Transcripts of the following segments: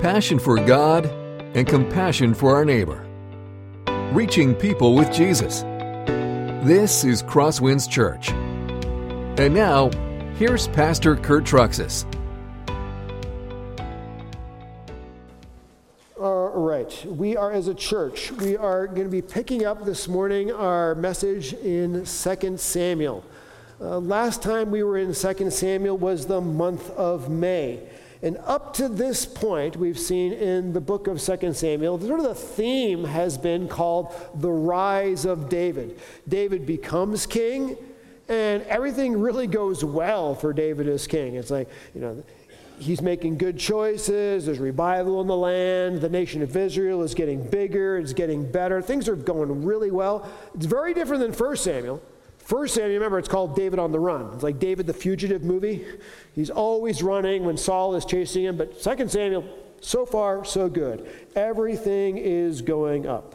passion for God, and compassion for our neighbor. Reaching people with Jesus. This is Crosswinds Church. And now, here's Pastor Kurt Truxas. All right, we are as a church, we are going to be picking up this morning our message in 2 Samuel. Uh, last time we were in 2 Samuel was the month of May. And up to this point, we've seen in the book of 2 Samuel, sort of the theme has been called the rise of David. David becomes king, and everything really goes well for David as king. It's like, you know, he's making good choices, there's revival in the land, the nation of Israel is getting bigger, it's getting better, things are going really well. It's very different than 1 Samuel. First Samuel, remember, it's called David on the Run. It's like David the Fugitive movie. He's always running when Saul is chasing him. But Second Samuel, so far, so good. Everything is going up.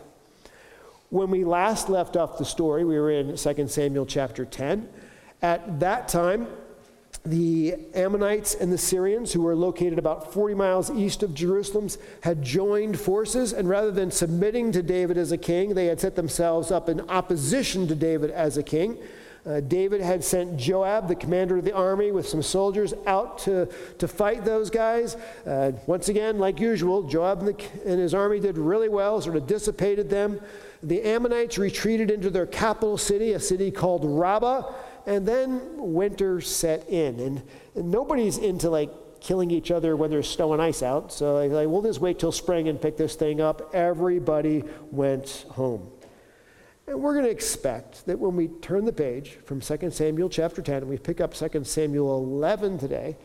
When we last left off the story, we were in 2 Samuel chapter 10. At that time, the Ammonites and the Syrians, who were located about 40 miles east of Jerusalem, had joined forces, and rather than submitting to David as a king, they had set themselves up in opposition to David as a king. Uh, David had sent Joab, the commander of the army, with some soldiers out to, to fight those guys. Uh, once again, like usual, Joab and, the, and his army did really well, sort of dissipated them. The Ammonites retreated into their capital city, a city called Rabbah and then winter set in. And, and nobody's into like killing each other when there's snow and ice out. So like, like, we'll just wait till spring and pick this thing up. Everybody went home. And we're going to expect that when we turn the page from 2 Samuel chapter 10 and we pick up 2 Samuel 11 today,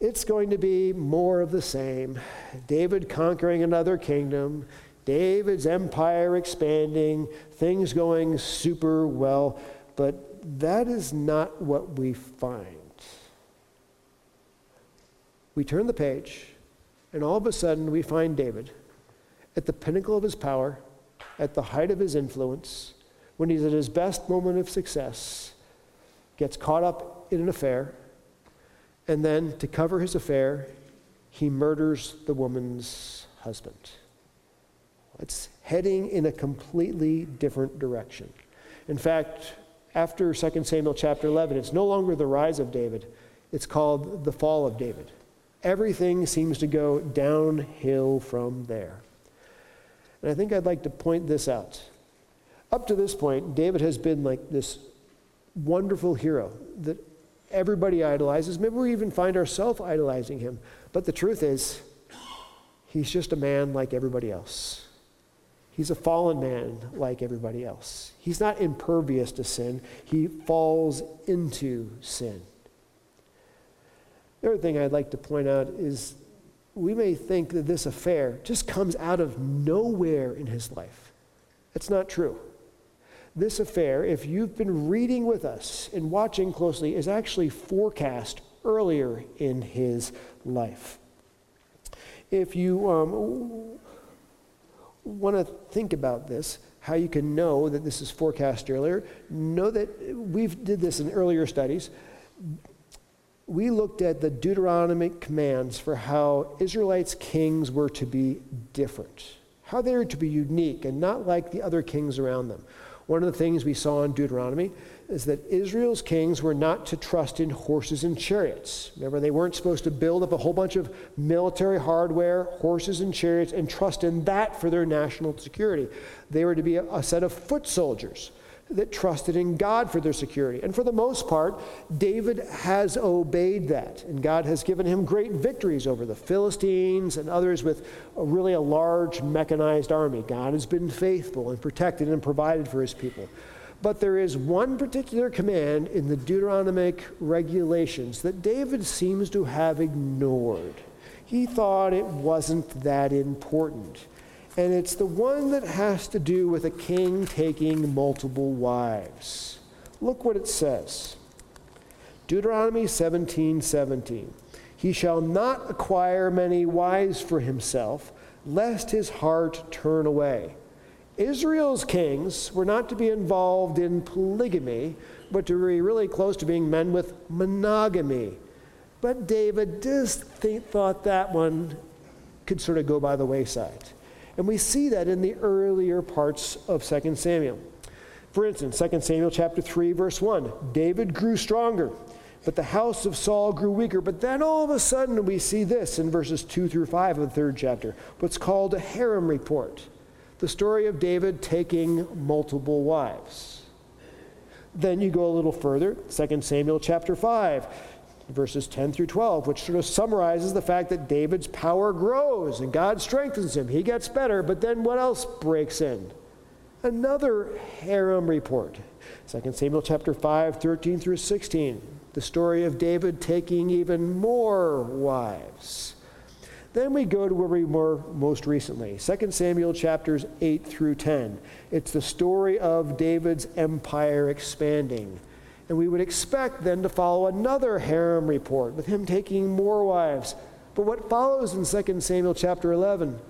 it's going to be more of the same. David conquering another kingdom, David's empire expanding, things going super well. But that is not what we find. We turn the page, and all of a sudden we find David at the pinnacle of his power, at the height of his influence, when he's at his best moment of success, gets caught up in an affair, and then to cover his affair, he murders the woman's husband. It's heading in a completely different direction. In fact, after 2 Samuel chapter 11. It's no longer the rise of David, it's called the fall of David. Everything seems to go downhill from there. And I think I'd like to point this out. Up to this point, David has been like this wonderful hero that everybody idolizes. Maybe we even find ourselves idolizing him. But the truth is, he's just a man like everybody else. He's a fallen man like everybody else. He's not impervious to sin, he falls into sin. The other thing I'd like to point out is we may think that this affair just comes out of nowhere in his life. That's not true. This affair, if you've been reading with us and watching closely, is actually forecast earlier in his life. If you um, want to think about this, how you can know that this is forecast earlier, know that we've did this in earlier studies. We looked at the Deuteronomic commands for how Israelites' kings were to be different, how they were to be unique and not like the other kings around them. One of the things we saw in Deuteronomy is that Israel's kings were not to trust in horses and chariots. Remember, they weren't supposed to build up a whole bunch of military hardware, horses and chariots, and trust in that for their national security. They were to be a, a set of foot soldiers that trusted in God for their security. And for the most part, David has obeyed that. And God has given him great victories over the Philistines and others with a, really a large mechanized army. God has been faithful and protected and provided for his people. But there is one particular command in the Deuteronomic regulations that David seems to have ignored. He thought it wasn't that important. And it's the one that has to do with a king taking multiple wives. Look what it says. Deuteronomy 17 17. He shall not acquire many wives for himself, lest his heart turn away. Israel's kings were not to be involved in polygamy, but to be really close to being men with monogamy. But David just think, thought that one could sort of go by the wayside. And we see that in the earlier parts of 2 Samuel. For instance, 2 Samuel chapter 3 verse 1, David grew stronger, but the house of Saul grew weaker. But then all of a sudden we see this in verses 2 through 5 of the third chapter, what's called a harem report. The story of David taking multiple wives. Then you go a little further, 2 Samuel chapter 5 verses 10 through 12, which sort of summarizes the fact that David's power grows and God strengthens him. He gets better, but then what else breaks in? Another harem report. 2 Samuel chapter 5, 13 through 16. The story of David taking even more wives. Then we go to where we were most recently, 2 Samuel chapters 8 through 10. It's the story of David's empire expanding. And we would expect then to follow another harem report with him taking more wives. But what follows in 2 Samuel chapter 11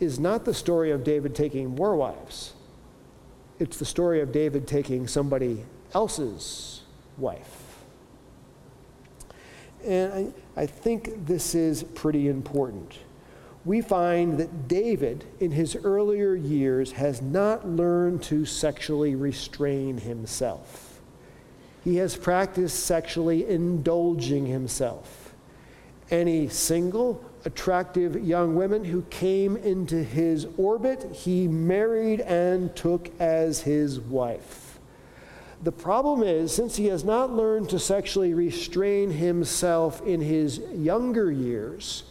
is not the story of David taking more wives. It's the story of David taking somebody else's wife. And I think this is pretty important. We find that David, in his earlier years, has not learned to sexually restrain himself he has practiced sexually indulging himself. Any single, attractive young women who came into his orbit, he married and took as his wife. The problem is, since he has not learned to sexually restrain himself in his younger years,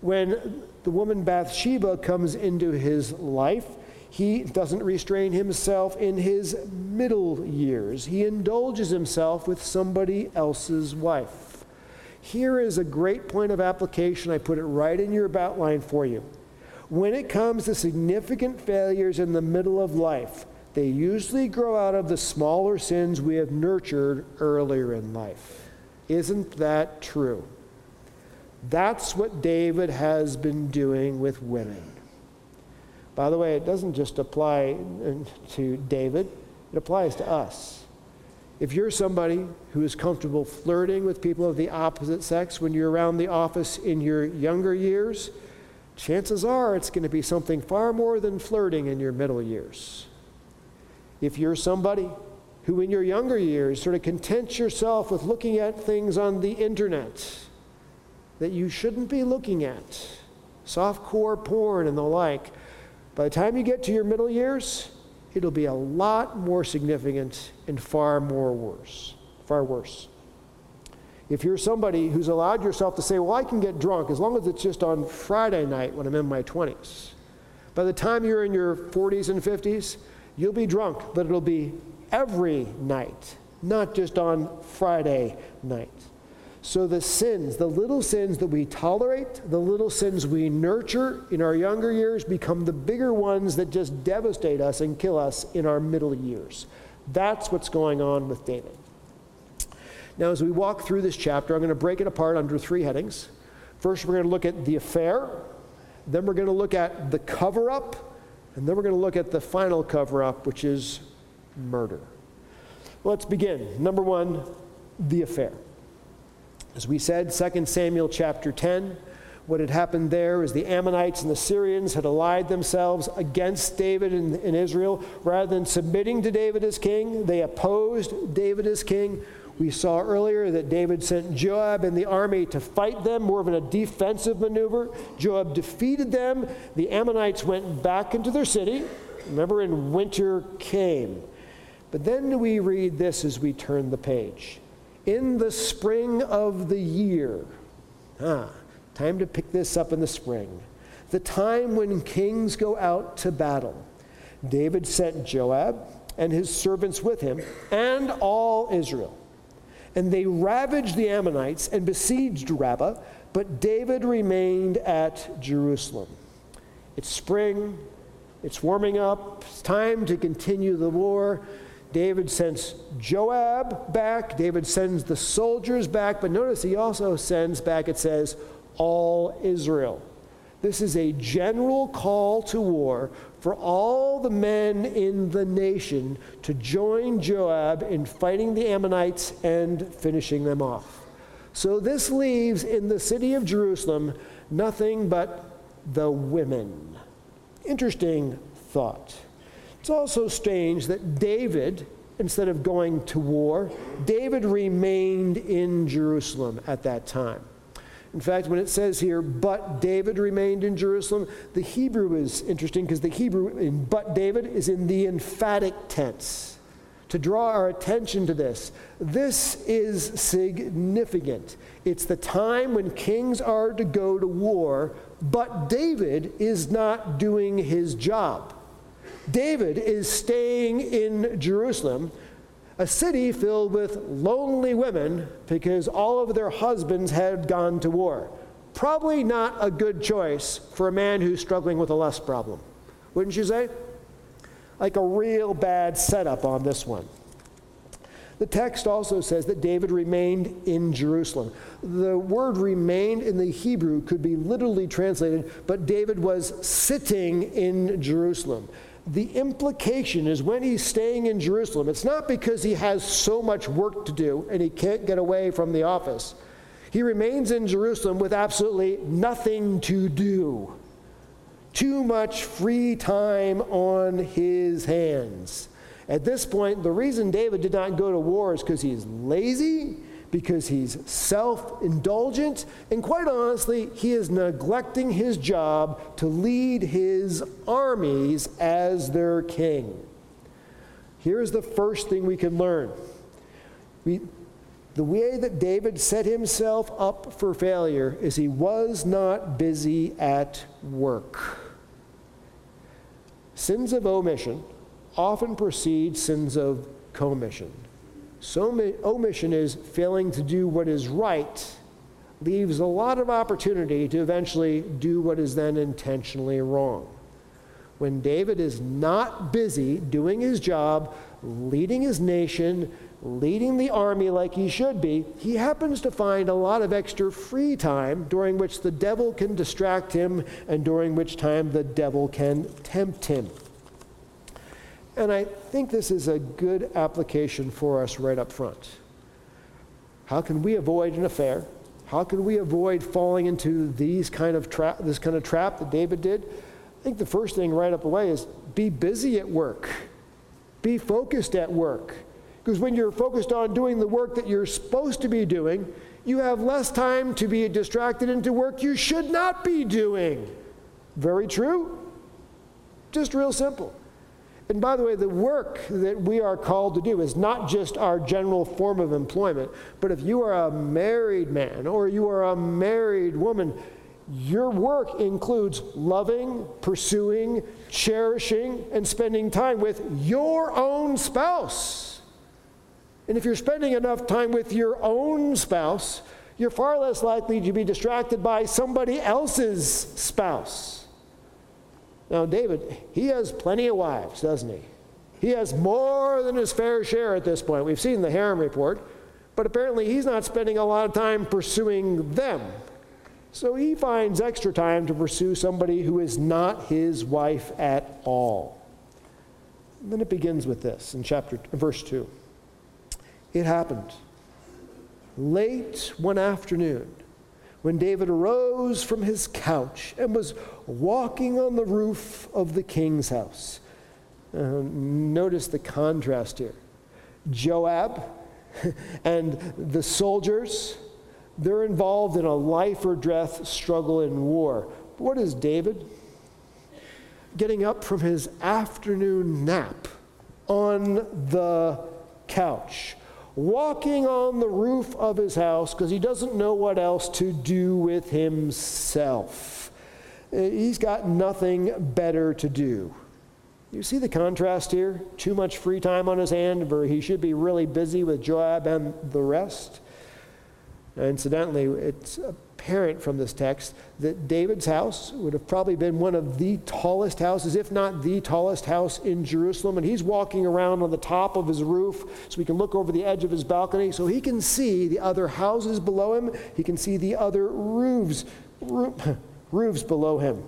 when the woman Bathsheba comes into his life, he doesn't restrain himself in his middle years. He indulges himself with somebody else's wife. Here is a great point of application. I put it right in your outline for you. When it comes to significant failures in the middle of life, they usually grow out of the smaller sins we have nurtured earlier in life. Isn't that true? That's what David has been doing with women. By the way, it doesn't just apply uh, to David, it applies to us. If you're somebody who is comfortable flirting with people of the opposite sex when you're around the office in your younger years, chances are it's going to be something far more than flirting in your middle years. If you're somebody who in your younger years sort of content yourself with looking at things on the internet that you shouldn't be looking at, soft core porn and the like, by the time you get to your middle years, it'll be a lot more significant and far more worse. Far worse. If you're somebody who's allowed yourself to say, Well, I can get drunk as long as it's just on Friday night when I'm in my 20s, by the time you're in your 40s and 50s, you'll be drunk, but it'll be every night, not just on Friday night. So the sins, the little sins that we tolerate, the little sins we nurture in our younger years become the bigger ones that just devastate us and kill us in our middle years. That's what's going on with David. Now, as we walk through this chapter, I'm going to break it apart under three headings. First, we're going to look at the affair, then, we're going to look at the cover up, and then we're going to look at the final cover up, which is murder. Let's begin. Number one, the affair. As we said, 2 Samuel chapter 10, what had happened there is the Ammonites and the Syrians had allied themselves against David and, and Israel. Rather than submitting to David as king, they opposed David as king. We saw earlier that David sent Joab and the army to fight them, more of a defensive maneuver. Joab defeated them. The Ammonites went back into their city. Remember, and winter came. But then we read this as we turn the page in the spring of the year. Ah, time to pick this up in the spring. The time when kings go out to battle. David sent Joab and his servants with him and all Israel. And they ravaged the Ammonites and besieged Rabbah, but David remained at Jerusalem. It's spring, it's warming up, it's time to continue the war. David sends Joab back. David sends the soldiers back. But notice he also sends back, it says, all Israel. This is a general call to war for all the men in the nation to join Joab in fighting the Ammonites and finishing them off. So this leaves in the city of Jerusalem nothing but the women. Interesting thought. It's also strange that David, instead of going to war, David remained in Jerusalem at that time. In fact, when it says here, but David remained in Jerusalem, the Hebrew is interesting because the Hebrew in but David is in the emphatic tense. To draw our attention to this, this is significant. It's the time when kings are to go to war, but David is not doing his job. David is staying in Jerusalem a city filled with lonely women because all of their husbands had gone to war. Probably not a good choice for a man who's struggling with a lust problem, wouldn't you say? Like a real bad setup on this one. The text also says that David remained in Jerusalem. The word remained in the Hebrew could be literally translated, but David was sitting in Jerusalem the implication is when he's staying in Jerusalem, it's not because he has so much work to do and he can't get away from the office. He remains in Jerusalem with absolutely nothing to do. Too much free time on his hands. At this point, the reason David did not go to war is because he's lazy because he's self indulgent, and quite honestly, he is neglecting his job to lead his armies as their king. Here's the first thing we can learn. We, the way that David set himself up for failure is he was not busy at work. Sins of omission often precede sins of commission. So omission is failing to do what is right, leaves a lot of opportunity to eventually do what is then intentionally wrong. When David is not busy doing his job, leading his nation, leading the army like he should be, he happens to find a lot of extra free time during which the devil can distract him and during which time the devil can tempt him. And I think this is a good application for us right up front. How can we avoid an affair? How can we avoid falling into these kind of tra- this kind of trap that David did? I think the first thing right up away is be busy at work. Be focused at work. Because when you're focused on doing the work that you're supposed to be doing, you have less time to be distracted into work you should not be doing. Very true? Just real simple. And by the way, the work that we are called to do is not just our general form of employment, but if you are a married man or you are a married woman, your work includes loving, pursuing, cherishing, and spending time with your own spouse. And if you're spending enough time with your own spouse, you're far less likely to be distracted by somebody else's spouse. Now, David, he has plenty of wives, doesn't he? He has more than his fair share at this point. We've seen the harem report, but apparently he's not spending a lot of time pursuing them. So he finds extra time to pursue somebody who is not his wife at all. And then it begins with this in chapter verse 2. It happened late one afternoon when David arose from his couch and was walking on the roof of the king's house. Uh, notice the contrast here. Joab and the soldiers, they're involved in a life or death struggle in war. But what is David? Getting up from his afternoon nap on the couch walking on the roof of his house because he doesn't know what else to do with himself. Uh, he's got nothing better to do. You see the contrast here? Too much free time on his hand where he should be really busy with Joab and the rest. Incidentally, it's apparent from this text that David's house would have probably been one of the tallest houses, if not the tallest house in Jerusalem. And he's walking around on the top of his roof so he can look over the edge of his balcony so he can see the other houses below him. He can see the other roofs, roofs below him.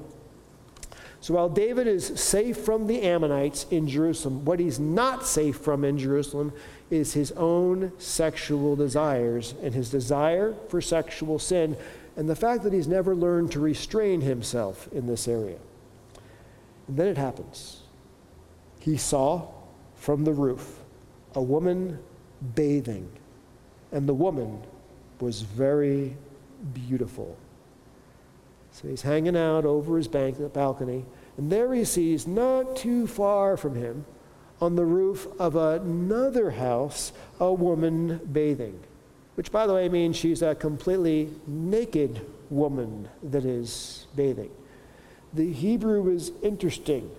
So while David is safe from the Ammonites in Jerusalem, what he's not safe from in Jerusalem is his own sexual desires. And his desire for sexual sin and the fact that he's never learned to restrain himself in this area. And then it happens. He saw from the roof a woman bathing, and the woman was very beautiful. So he's hanging out over his bank, balcony, and there he sees, not too far from him, on the roof of another house, a woman bathing. Which, by the way, means she's a completely naked woman that is bathing. The Hebrew is interesting.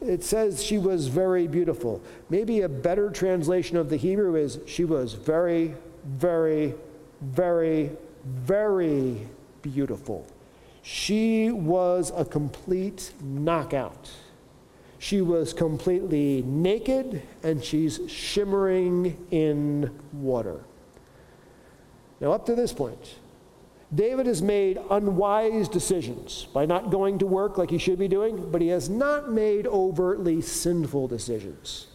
It says she was very beautiful. Maybe a better translation of the Hebrew is she was very, very, very, very beautiful. She was a complete knockout. She was completely naked and she's shimmering in water. Now, up to this point, David has made unwise decisions by not going to work like he should be doing, but he has not made overtly sinful decisions.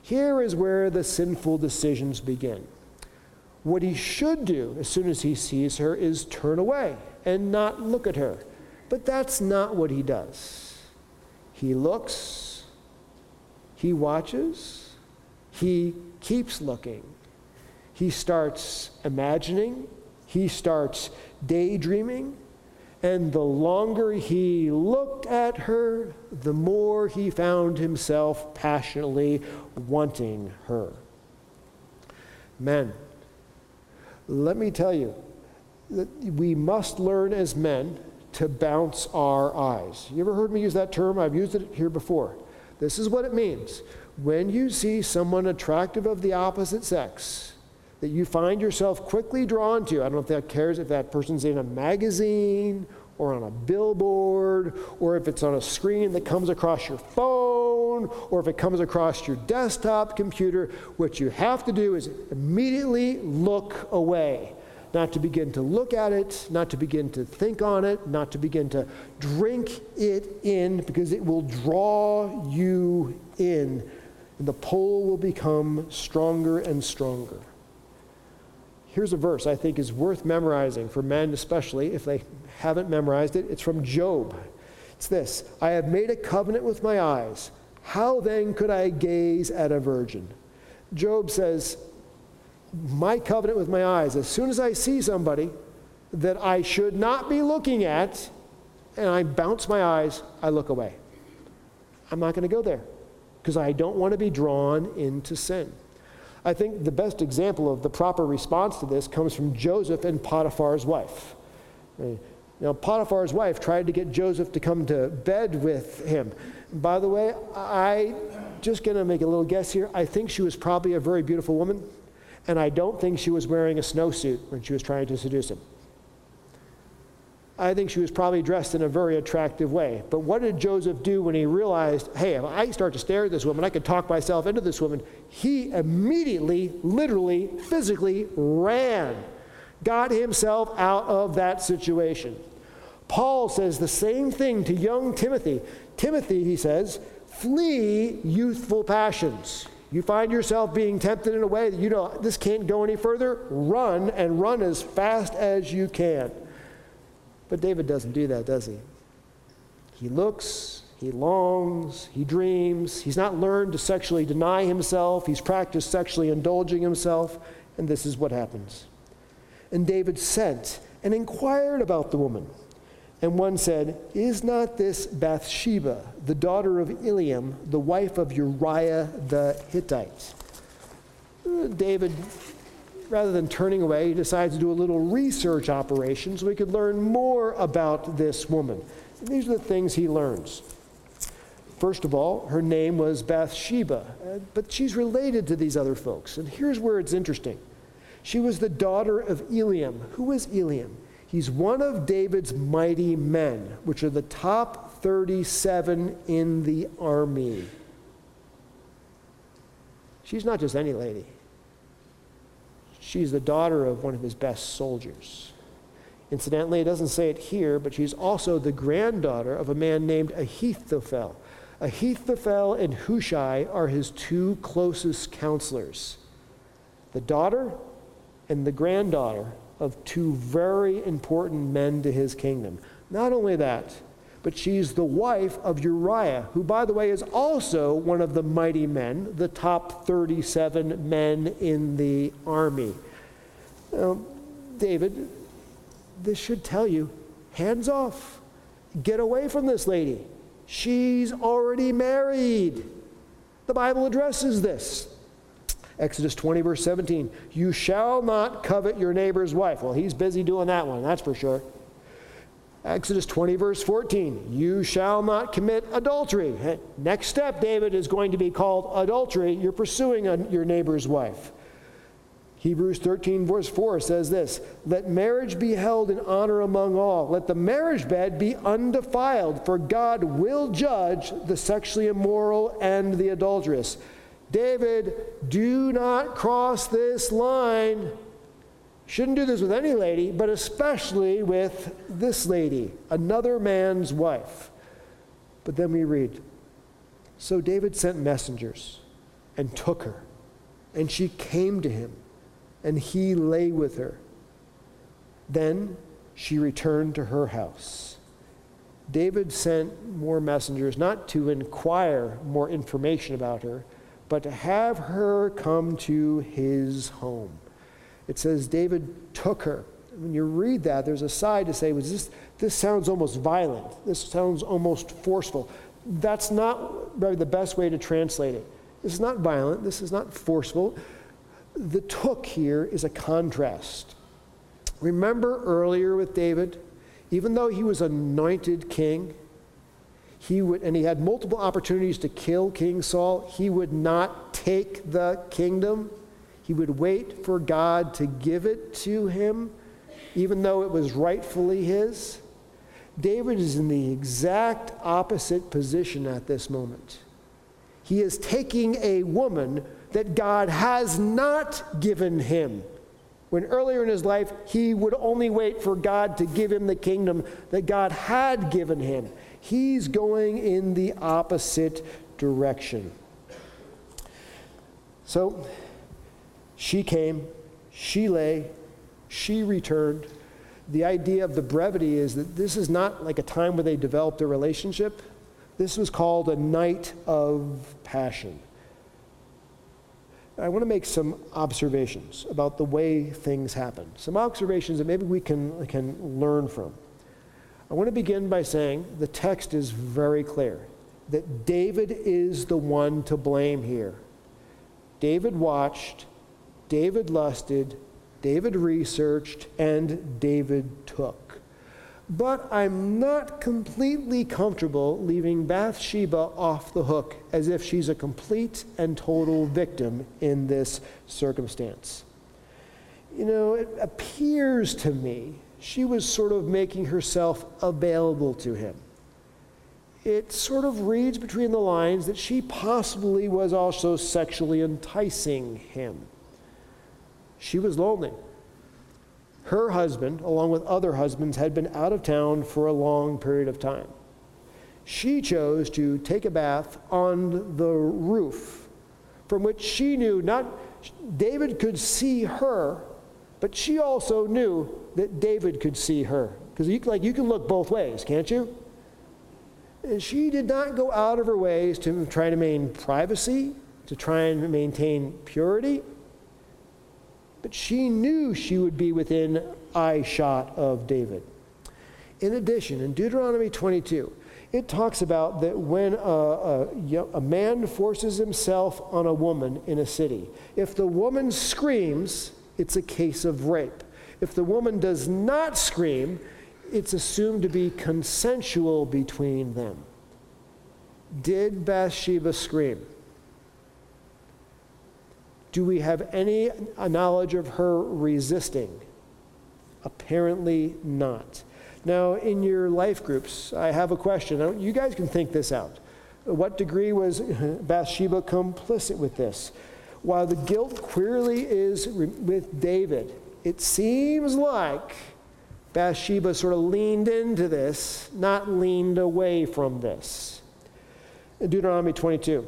Here is where the sinful decisions begin. What he should do as soon as he sees her is turn away and not look at her. But that's not what he does. He looks, he watches, he keeps looking. He starts imagining, he starts daydreaming, and the longer he looked at her, the more he found himself passionately wanting her. Men, let me tell you that we must learn as men to bounce our eyes. You ever heard me use that term? I've used it here before. This is what it means. When you see someone attractive of the opposite sex, that you find yourself quickly drawn to. I don't know if that cares if that person's in a magazine or on a billboard or if it's on a screen that comes across your phone or if it comes across your desktop computer. What you have to do is immediately look away. Not to begin to look at it, not to begin to think on it, not to begin to drink it in, because it will draw you in. And the pull will become stronger and stronger. Here's a verse I think is worth memorizing for men, especially if they haven't memorized it. It's from Job. It's this I have made a covenant with my eyes. How then could I gaze at a virgin? Job says, My covenant with my eyes, as soon as I see somebody that I should not be looking at, and I bounce my eyes, I look away. I'm not going to go there because I don't want to be drawn into sin. I think the best example of the proper response to this comes from Joseph and Potiphar's wife. Now, Potiphar's wife tried to get Joseph to come to bed with him. By the way, I just going to make a little guess here. I think she was probably a very beautiful woman, and I don't think she was wearing a snowsuit when she was trying to seduce him. I think she was probably dressed in a very attractive way. But what did Joseph do when he realized, hey, if I start to stare at this woman, I could talk myself into this woman? He immediately, literally, physically ran, got himself out of that situation. Paul says the same thing to young Timothy. Timothy, he says, flee youthful passions. You find yourself being tempted in a way that you know this can't go any further, run and run as fast as you can. But David doesn't do that, does he? He looks, he longs, he dreams. He's not learned to sexually deny himself, he's practiced sexually indulging himself, and this is what happens. And David sent and inquired about the woman. And one said, Is not this Bathsheba, the daughter of Eliam, the wife of Uriah the Hittite? Uh, David rather than turning away, he decides to do a little research operation so we could learn more about this woman. And these are the things he learns. First of all, her name was Bathsheba, uh, but she's related to these other folks. And here's where it's interesting. She was the daughter of Eliam. Who is Eliam? He's one of David's mighty men, which are the top 37 in the army. She's not just any lady. She's the daughter of one of his best soldiers. Incidentally, it doesn't say it here, but she's also the granddaughter of a man named Ahithophel. Ahithophel and Hushai are his two closest counselors. The daughter and the granddaughter of two very important men to his kingdom. Not only that, but she's the wife of Uriah, who, by the way, is also one of the mighty men, the top 37 men in the army. Now, David, this should tell you hands off. Get away from this lady. She's already married. The Bible addresses this. Exodus 20, verse 17. You shall not covet your neighbor's wife. Well, he's busy doing that one, that's for sure. Exodus 20, verse 14. You shall not commit adultery. Next step, David, is going to be called adultery. You're pursuing a, your neighbor's wife. Hebrews 13, verse 4 says this Let marriage be held in honor among all. Let the marriage bed be undefiled, for God will judge the sexually immoral and the adulterous. David, do not cross this line. Shouldn't do this with any lady, but especially with this lady, another man's wife. But then we read So David sent messengers and took her, and she came to him and he lay with her. Then she returned to her house. David sent more messengers not to inquire more information about her, but to have her come to his home. It says David took her. When you read that, there's a side to say, was this, this sounds almost violent. This sounds almost forceful. That's not really the best way to translate it. This is not violent. This is not forceful the took here is a contrast. Remember earlier with David, even though he was anointed king, he would, and he had multiple opportunities to kill King Saul, he would not take the kingdom. He would wait for God to give it to him, even though it was rightfully his. David is in the exact opposite position at this moment. He is taking a woman that God has not given him. When earlier in his life, he would only wait for God to give him the kingdom that God had given him. He's going in the opposite direction. So she came, she lay, she returned. The idea of the brevity is that this is not like a time where they developed a relationship. This was called a night of passion. I want to make some observations about the way things happen. Some observations that maybe we can, can learn from. I want to begin by saying the text is very clear that David is the one to blame here. David watched, David lusted, David researched, and David took but I'm not completely comfortable leaving Bathsheba off the hook as if she's a complete and total victim in this circumstance. You know, it appears to me she was sort of making herself available to him. It sort of reads between the lines that she possibly was also sexually enticing him. She was lonely. Her husband, along with other husbands, had been out of town for a long period of time. She chose to take a bath on the roof, from which she knew not David could see her, but she also knew that David could see her. Because you, like, you can look both ways, can't you? And she did not go out of her ways to try to maintain privacy, to try and maintain purity but she knew she would be within eye shot of David. In addition, in Deuteronomy 22, it talks about that when a, a, a, man forces himself on a woman in a city, if the woman screams, it's a case of rape. If the woman does not scream, it's assumed to be consensual between them. Did Bathsheba scream? Do we have any knowledge of her resisting? Apparently not. Now, in your life groups, I have a question. You guys can think this out. What degree was Bathsheba complicit with this? While the guilt clearly is with David, it seems like Bathsheba sort of leaned into this, not leaned away from this. Deuteronomy 22.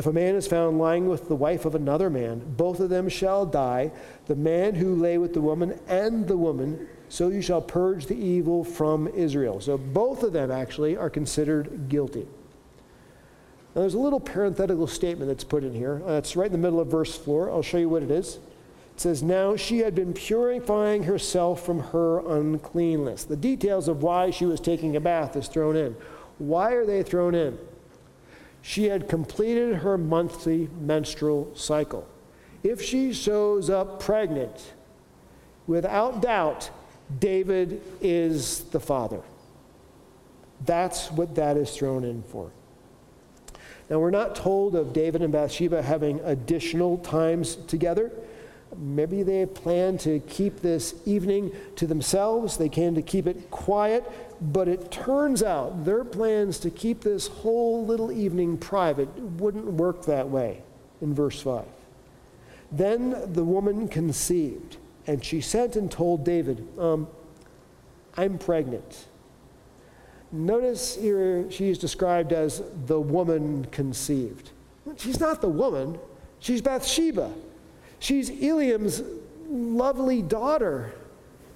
If a man is found lying with the wife of another man, both of them shall die, the man who lay with the woman and the woman, so you shall purge the evil from Israel. So both of them actually are considered guilty. Now there's a little parenthetical statement that's put in here. Uh, it's right in the middle of verse 4. I'll show you what it is. It says, Now she had been purifying herself from her uncleanness. The details of why she was taking a bath is thrown in. Why are they thrown in? She had completed her monthly menstrual cycle. If she shows up pregnant, without doubt, David is the father. That's what that is thrown in for. Now, we're not told of David and Bathsheba having additional times together. Maybe they plan to keep this evening to themselves. They can to keep it quiet. But it turns out their plans to keep this whole little evening private wouldn't work that way in verse 5. Then the woman conceived, and she sent and told David, um, I'm pregnant. Notice here she is described as the woman conceived. She's not the woman, she's Bathsheba. She's Eliam's lovely daughter.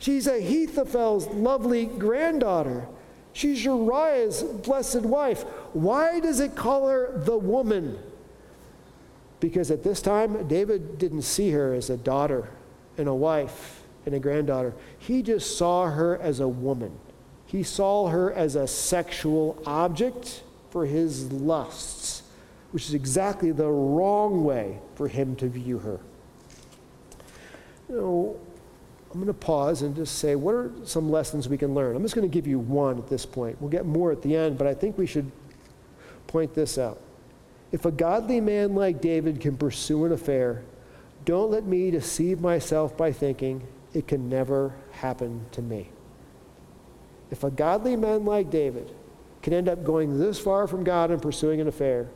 She's Ahithophel's lovely granddaughter. She's Uriah's blessed wife. Why does it call her the woman? Because at this time, David didn't see her as a daughter and a wife and a granddaughter. He just saw her as a woman. He saw her as a sexual object for his lusts, which is exactly the wrong way for him to view her. You know, I'm going to pause and just say, what are some lessons we can learn? I'm just going to give you one at this point. We'll get more at the end, but I think we should point this out. If a godly man like David can pursue an affair, don't let me deceive myself by thinking it can never happen to me. If a godly man like David can end up going this far from God and pursuing an affair,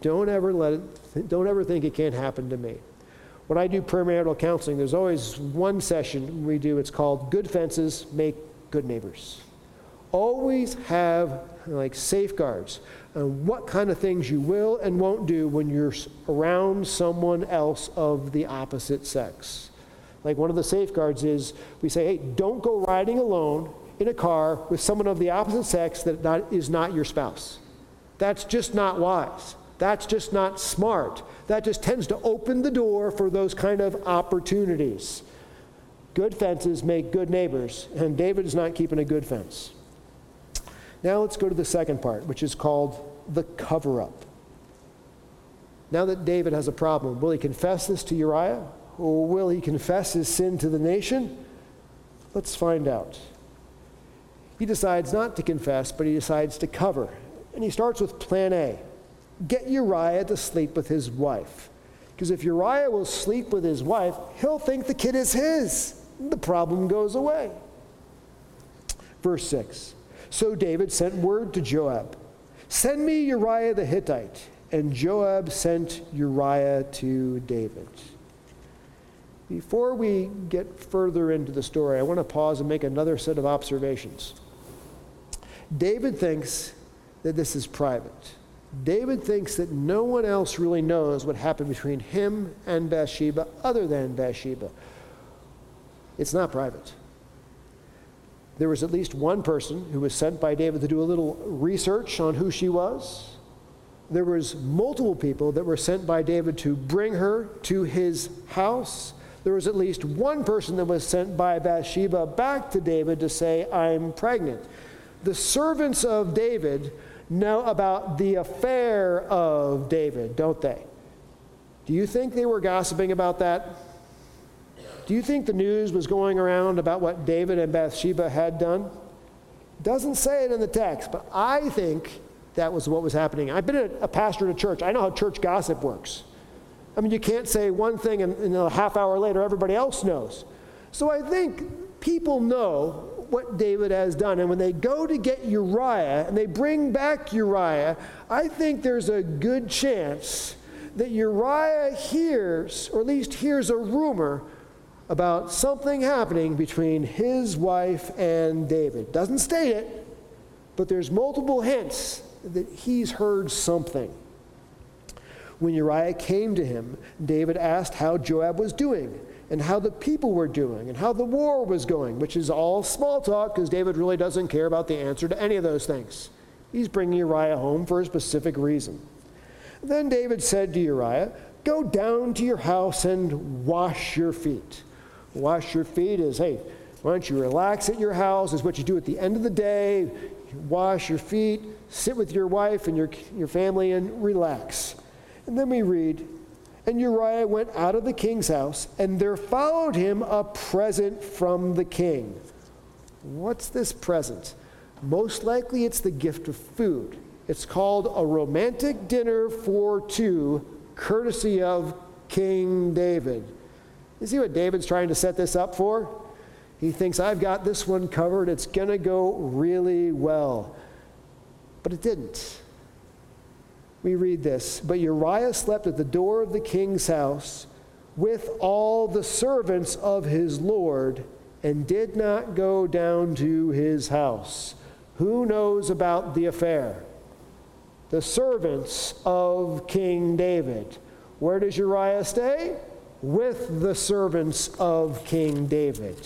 don't ever let it, don't ever think it can't happen to me when I do premarital counseling, there's always one session we do. It's called Good Fences Make Good Neighbors. Always have like safeguards on what kind of things you will and won't do when you're around someone else of the opposite sex. Like one of the safeguards is we say, hey, don't go riding alone in a car with someone of the opposite sex that is not your spouse. That's just not wise. That's just not smart. That just tends to open the door for those kind of opportunities. Good fences make good neighbors, and David is not keeping a good fence. Now let's go to the second part, which is called the cover up. Now that David has a problem, will he confess this to Uriah? Or will he confess his sin to the nation? Let's find out. He decides not to confess, but he decides to cover. And he starts with plan A get Uriah to sleep with his wife. Because if Uriah will sleep with his wife, he'll think the kid is his. The problem goes away. Verse 6 So David sent word to Joab Send me Uriah the Hittite. And Joab sent Uriah to David. Before we get further into the story, I want to pause and make another set of observations. David thinks that this is private. David thinks that no one else really knows what happened between him and Bathsheba other than Bathsheba. It's not private. There was at least one person who was sent by David to do a little research on who she was. There was multiple people that were sent by David to bring her to his house. There was at least one person that was sent by Bathsheba back to David to say, I'm pregnant. The servants of David know about the affair of David, don't they? Do you think they were gossiping about that? Do you think the news was going around about what David and Bathsheba had done? Doesn't say it in the text, but I think that was what was happening. I've been a, pastor in a church. I know how church gossip works. I mean, you can't say one thing and, and a half hour later everybody else knows. So I think people know what David has done. And when they go to get Uriah and they bring back Uriah, I think there's a good chance that Uriah hears, or at least hears a rumor about something happening between his wife and David. Doesn't state it, but there's multiple hints that he's heard something. When Uriah came to him, David asked how Joab was doing, and how the people were doing, and how the war was going, which is all small talk because David really doesn't care about the answer to any of those things. He's bringing Uriah home for a specific reason. Then David said to Uriah, Go down to your house and wash your feet. Wash your feet is, hey, why don't you relax at your house? Is what you do at the end of the day. Wash your feet, sit with your wife and your, your family, and relax. And then we read, And Uriah went out of the king's house, and there followed him a present from the king. What's this present? Most likely it's the gift of food. It's called a romantic dinner for two, courtesy of King David. You see what David's trying to set this up for? He thinks, I've got this one covered. It's going to go really well. But it didn't. We read this But Uriah slept at the door of the king's house with all the servants of his Lord and did not go down to his house. Who knows about the affair? The servants of King David. Where does Uriah stay? With the servants of King David.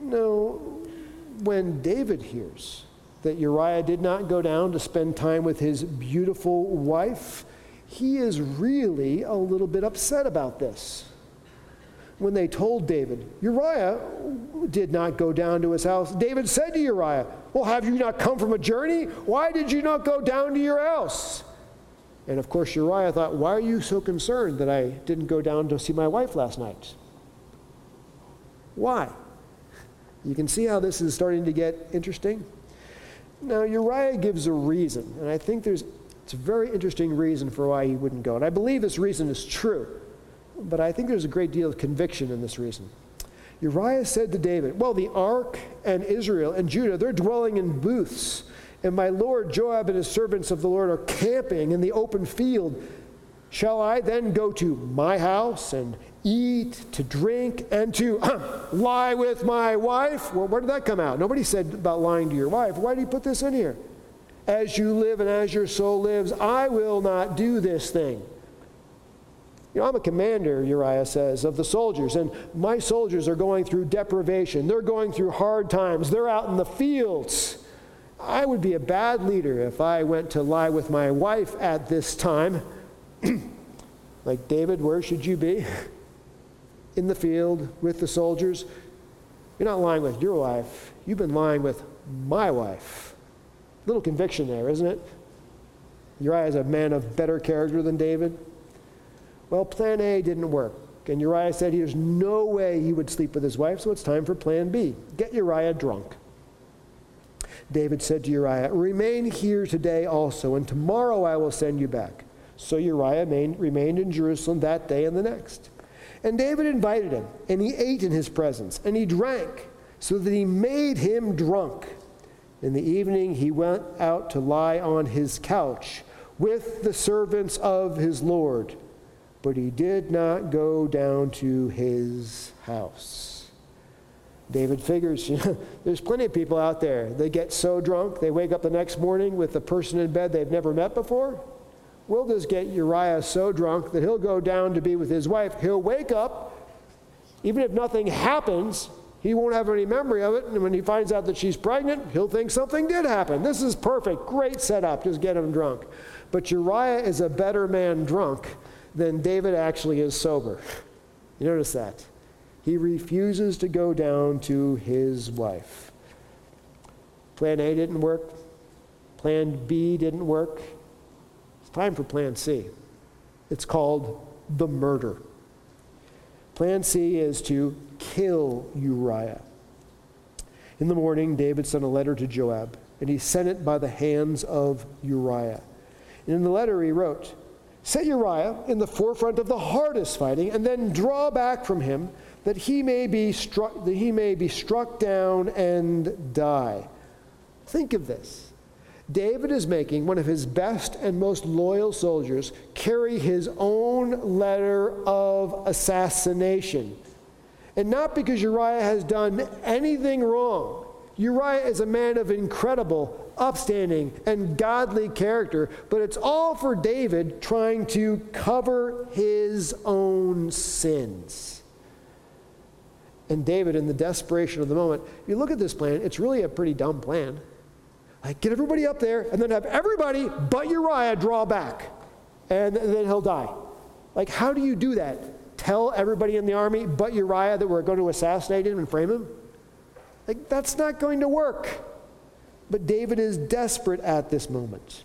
No, when David hears that Uriah did not go down to spend time with his beautiful wife, he is really a little bit upset about this. When they told David, Uriah did not go down to his house, David said to Uriah, Well, have you not come from a journey? Why did you not go down to your house? And of course, Uriah thought, Why are you so concerned that I didn't go down to see my wife last night? Why? You can see how this is starting to get interesting. Now, Uriah gives a reason, and I think there's it's a very interesting reason for why he wouldn't go. And I believe this reason is true, but I think there's a great deal of conviction in this reason. Uriah said to David, Well, the ark and Israel and Judah, they're dwelling in booths, and my lord Joab and his servants of the Lord are camping in the open field. Shall I then go to my house and eat, to drink, and to lie with my wife. Well, where did that come out? Nobody said about lying to your wife. Why did he put this in here? As you live and as your soul lives, I will not do this thing. You know, I'm a commander, Uriah says, of the soldiers, and my soldiers are going through deprivation. They're going through hard times. They're out in the fields. I would be a bad leader if I went to lie with my wife at this time. like, David, where should you be? in the field with the soldiers. You're not lying with your wife, you've been lying with my wife. Little conviction there, isn't it? Uriah is a man of better character than David. Well, plan A didn't work. And Uriah said there's no way he would sleep with his wife, so it's time for plan B. Get Uriah drunk. David said to Uriah, Remain here today also, and tomorrow I will send you back. So Uriah remained in Jerusalem that day and the next. And David invited him, and he ate in his presence, and he drank, so that he made him drunk. In the evening, he went out to lie on his couch with the servants of his Lord, but he did not go down to his house. David figures, you know, there's plenty of people out there. They get so drunk, they wake up the next morning with the person in bed they've never met before we'll just get Uriah so drunk that he'll go down to be with his wife. He'll wake up. Even if nothing happens, he won't have any memory of it. And when he finds out that she's pregnant, he'll think something did happen. This is perfect. Great setup. Just get him drunk. But Uriah is a better man drunk than David actually is sober. You notice that? He refuses to go down to his wife. Plan A didn't work. Plan B didn't work. Time for Plan C. It's called the murder. Plan C is to kill Uriah. In the morning, David sent a letter to Joab, and he sent it by the hands of Uriah. And in the letter, he wrote, Set Uriah in the forefront of the hardest fighting, and then draw back from him that he may be struck, that he may be struck down and die. Think of this. David is making one of his best and most loyal soldiers carry his own letter of assassination. And not because Uriah has done anything wrong. Uriah is a man of incredible, upstanding, and godly character, but it's all for David trying to cover his own sins. And David, in the desperation of the moment, if you look at this plan, it's really a pretty dumb plan. Like, get everybody up there and then have everybody but Uriah draw back, and then he'll die. Like, how do you do that? Tell everybody in the army but Uriah that we're going to assassinate him and frame him? Like, that's not going to work. But David is desperate at this moment.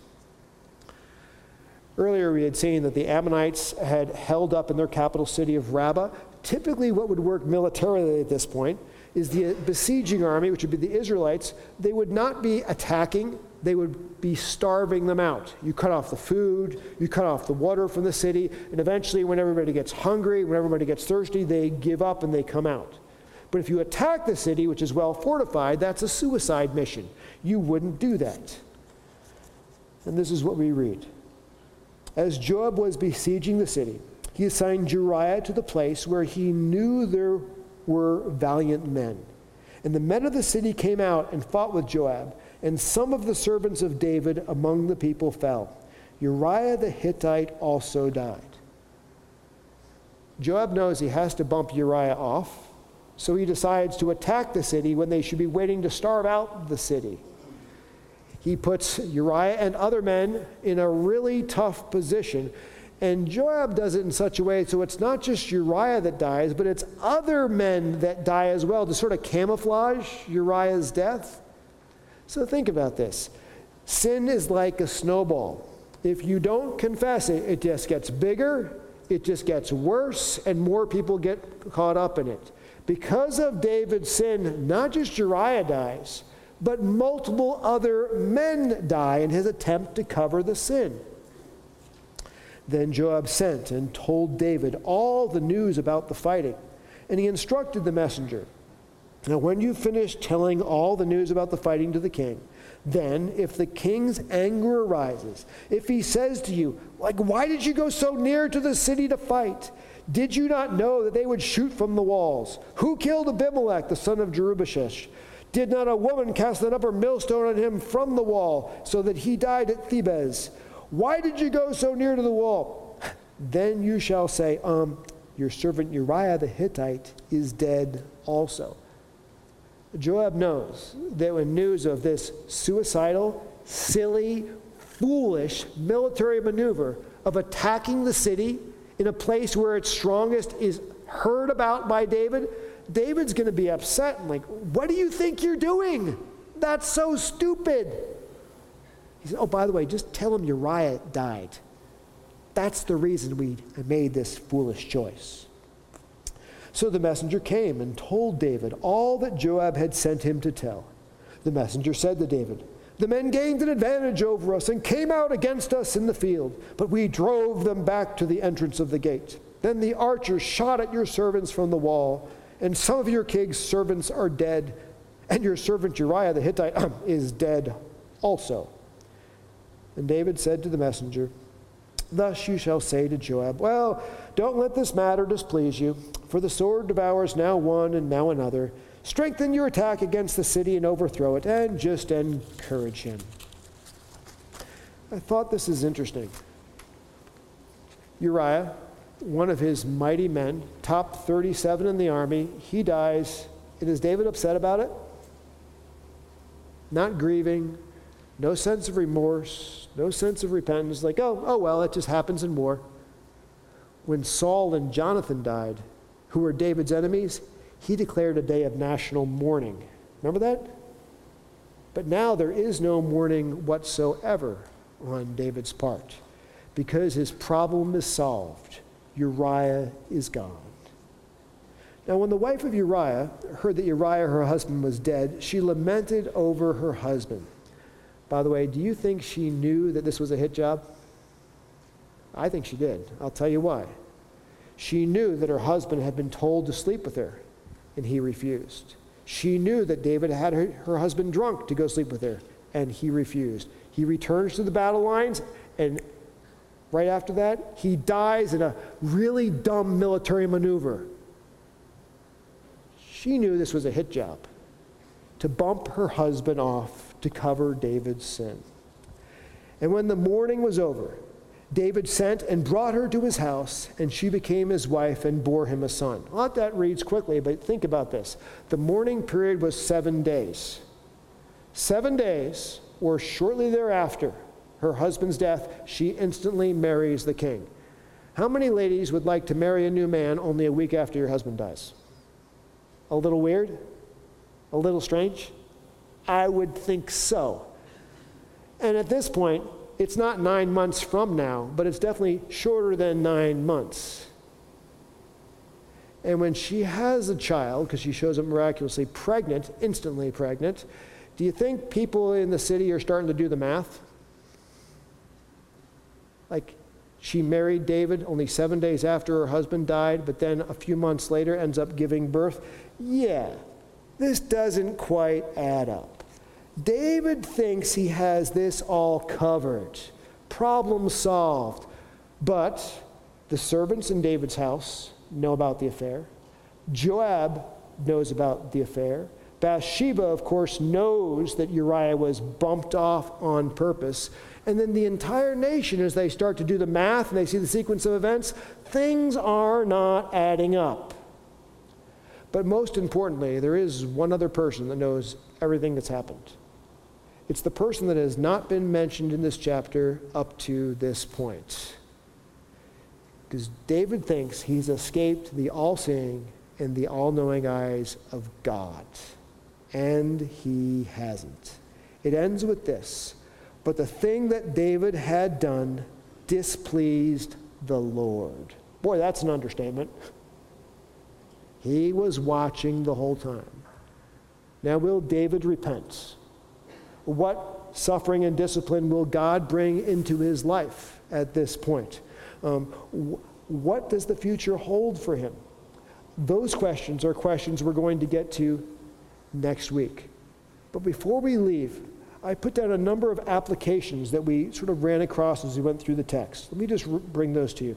Earlier, we had seen that the Ammonites had held up in their capital city of Rabbah. Typically, what would work militarily at this point is the besieging army, which would be the Israelites, they would not be attacking, they would be starving them out. You cut off the food, you cut off the water from the city, and eventually, when everybody gets hungry, when everybody gets thirsty, they give up and they come out. But if you attack the city, which is well fortified, that's a suicide mission. You wouldn't do that. And this is what we read. As Joab was besieging the city, he assigned Uriah to the place where he knew there were valiant men. And the men of the city came out and fought with Joab, and some of the servants of David among the people fell. Uriah the Hittite also died. Joab knows he has to bump Uriah off so he decides to attack the city when they should be waiting to starve out the city. He puts Uriah and other men in a really tough position. And Joab does it in such a way so it's not just Uriah that dies, but it's other men that die as well to sort of camouflage Uriah's death. So think about this sin is like a snowball. If you don't confess it, it just gets bigger, it just gets worse, and more people get caught up in it. Because of David's sin, not just Uriah dies, but multiple other men die in his attempt to cover the sin. Then Joab sent and told David all the news about the fighting, and he instructed the messenger Now, when you finish telling all the news about the fighting to the king, then if the king's anger arises, if he says to you, like, why did you go so near to the city to fight? Did you not know that they would shoot from the walls? Who killed Abimelech, the son of Jerubbaal? Did not a woman cast an upper millstone on him from the wall, so that he died at Thebez? Why did you go so near to the wall? Then you shall say, Um, your servant Uriah the Hittite is dead also. Joab knows that when news of this suicidal, silly, foolish military maneuver of attacking the city in a place where its strongest is heard about by David, David's going to be upset and like, what do you think you're doing? That's so stupid. He said, oh, by the way, just tell him Uriah died. That's the reason we made this foolish choice. So the messenger came and told David all that Joab had sent him to tell. The messenger said to David, the men gained an advantage over us and came out against us in the field, but we drove them back to the entrance of the gate. Then the archers shot at your servants from the wall, and some of your king's servants are dead, and your servant Uriah the Hittite is dead also. And David said to the messenger, Thus you shall say to Joab, Well, don't let this matter displease you, for the sword devours now one and now another Strengthen your attack against the city and overthrow it, and just encourage him. I thought this is interesting. Uriah, one of his mighty men, top 37 in the army, he dies. And is David upset about it? Not grieving, no sense of remorse, no sense of repentance, like, oh, oh well, it just happens in war. When Saul and Jonathan died, who were David's enemies, he declared a day of national mourning. Remember that? But now there is no mourning whatsoever on David's part because his problem is solved. Uriah is gone. Now, when the wife of Uriah heard that Uriah, her husband, was dead, she lamented over her husband. By the way, do you think she knew that this was a hit job? I think she did. I'll tell you why. She knew that her husband had been told to sleep with her and he refused. She knew that David had her, her husband drunk to go sleep with her, and he refused. He returns to the battle lines, and right after that, he dies in a really dumb military maneuver. She knew this was a hit job. to bump her husband off to cover David's sin. And when the mourning was over, David sent and brought her to his house, and she became his wife and bore him a son. A lot that reads quickly, but think about this. The mourning period was seven days. Seven days, or shortly thereafter, her husband's death, she instantly marries the king. How many ladies would like to marry a new man only a week after your husband dies? A little weird? A little strange? I would think so. And at this point, it's not nine months from now, but it's definitely shorter than nine months. And when she has a child, because she shows up miraculously pregnant, instantly pregnant, do you think people in the city are starting to do the math? Like, she married David only seven days after her husband died, but then a few months later ends up giving birth. Yeah, this doesn't quite add up. David thinks he has this all covered, problem solved. But the servants in David's house know about the affair. Joab knows about the affair. Bathsheba, of course, knows that Uriah was bumped off on purpose. And then the entire nation, as they start to do the math and they see the sequence of events, things are not adding up. But most importantly, there is one other person that knows everything that's happened. It's the person that has not been mentioned in this chapter up to this point. Because David thinks he's escaped the all seeing and the all knowing eyes of God. And he hasn't. It ends with this But the thing that David had done displeased the Lord. Boy, that's an understatement. He was watching the whole time. Now, will David repent? What suffering and discipline will God bring into his life at this point? Um, wh- what does the future hold for him? Those questions are questions we're going to get to next week. But before we leave, I put down a number of applications that we sort of ran across as we went through the text. Let me just r- bring those to you.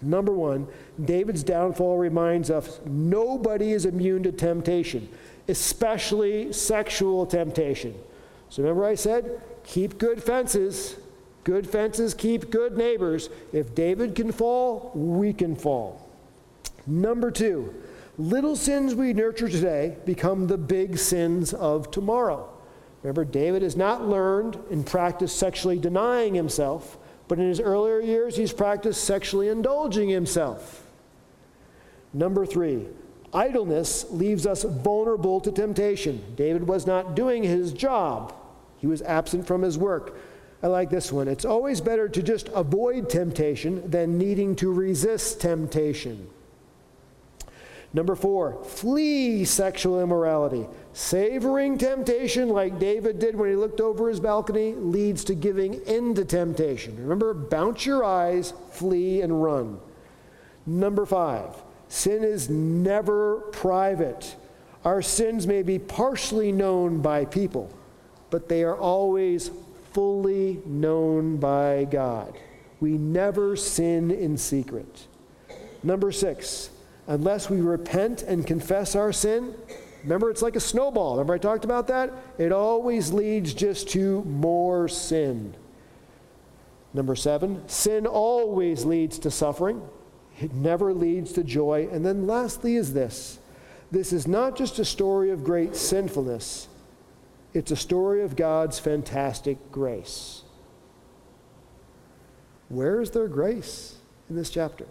Number one, David's downfall reminds us nobody is immune to temptation, especially sexual temptation. So remember, I said, keep good fences. Good fences keep good neighbors. If David can fall, we can fall. Number two, little sins we nurture today become the big sins of tomorrow. Remember, David has not learned and practiced sexually denying himself. But in his earlier years, he's practiced sexually indulging himself. Number three, idleness leaves us vulnerable to temptation. David was not doing his job, he was absent from his work. I like this one. It's always better to just avoid temptation than needing to resist temptation. Number four, flee sexual immorality. Savoring temptation, like David did when he looked over his balcony, leads to giving in to temptation. Remember, bounce your eyes, flee, and run. Number five, sin is never private. Our sins may be partially known by people, but they are always fully known by God. We never sin in secret. Number six, unless we repent and confess our sin, Remember, it's like a snowball. Remember, I talked about that? It always leads just to more sin. Number seven, sin always leads to suffering, it never leads to joy. And then lastly, is this this is not just a story of great sinfulness, it's a story of God's fantastic grace. Where is there grace in this chapter?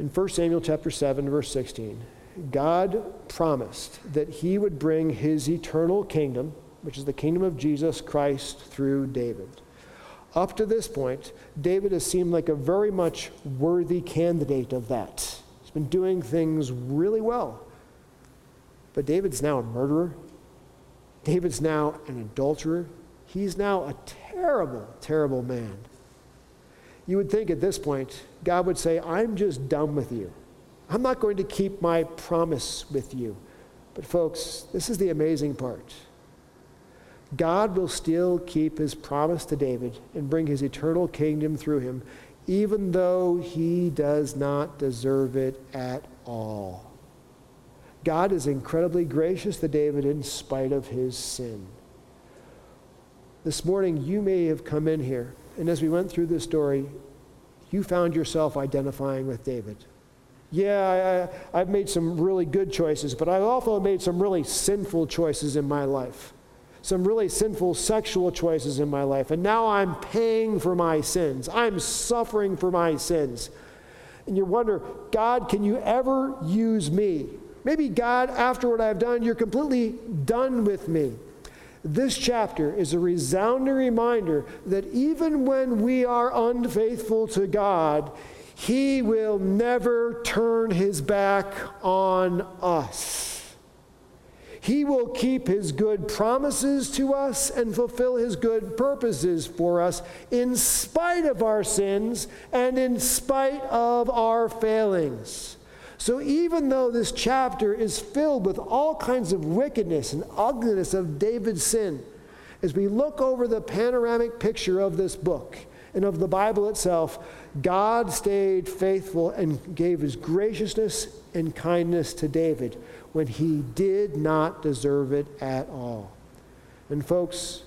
In 1 Samuel chapter 7 verse 16, God promised that he would bring his eternal kingdom, which is the kingdom of Jesus Christ through David. Up to this point, David has seemed like a very much worthy candidate of that. He's been doing things really well. But David's now a murderer. David's now an adulterer. He's now a terrible, terrible man. You would think at this point, God would say, I'm just done with you. I'm not going to keep my promise with you. But, folks, this is the amazing part. God will still keep his promise to David and bring his eternal kingdom through him, even though he does not deserve it at all. God is incredibly gracious to David in spite of his sin. This morning, you may have come in here, and as we went through this story, you found yourself identifying with David. Yeah, I, have made some really good choices, but I've also made some really sinful choices in my life. Some really sinful sexual choices in my life. And now I'm paying for my sins. I'm suffering for my sins. And you wonder, God, can you ever use me? Maybe, God, after what I've done, you're completely done with me. This chapter is a resounding reminder that even when we are unfaithful to God, He will never turn His back on us. He will keep His good promises to us and fulfill His good purposes for us in spite of our sins and in spite of our failings. So, even though this chapter is filled with all kinds of wickedness and ugliness of David's sin, as we look over the panoramic picture of this book and of the Bible itself, God stayed faithful and gave his graciousness and kindness to David when he did not deserve it at all. And, folks,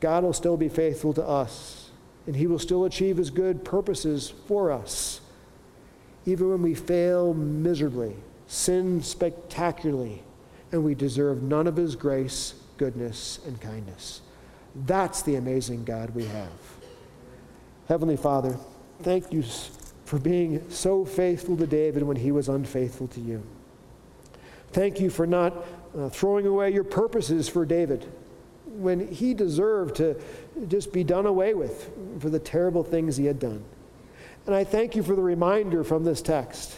God will still be faithful to us, and he will still achieve his good purposes for us even when we fail miserably, sin spectacularly, and we deserve none of His grace, goodness, and kindness. That's the amazing God we have. Heavenly Father, thank you for being so faithful to David when he was unfaithful to you. Thank you for not uh, throwing away your purposes for David when he deserved to just be done away with for the terrible things he had done. And I thank you for the reminder from this text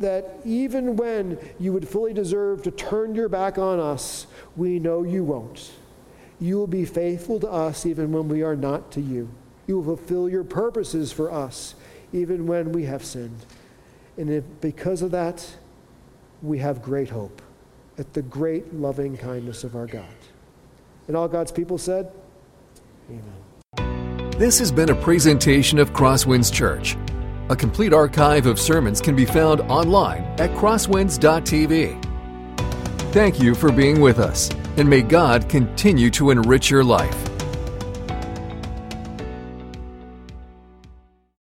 that even when you would fully deserve to turn your back on us, we know you won't. You will be faithful to us even when we are not to you. You will fulfill your purposes for us even when we have sinned. And if, because of that, we have great hope at the great loving kindness of our God. And all God's people said, Amen. This has been a presentation of Crosswinds Church. A complete archive of sermons can be found online at crosswinds.tv. Thank you for being with us, and may God continue to enrich your life.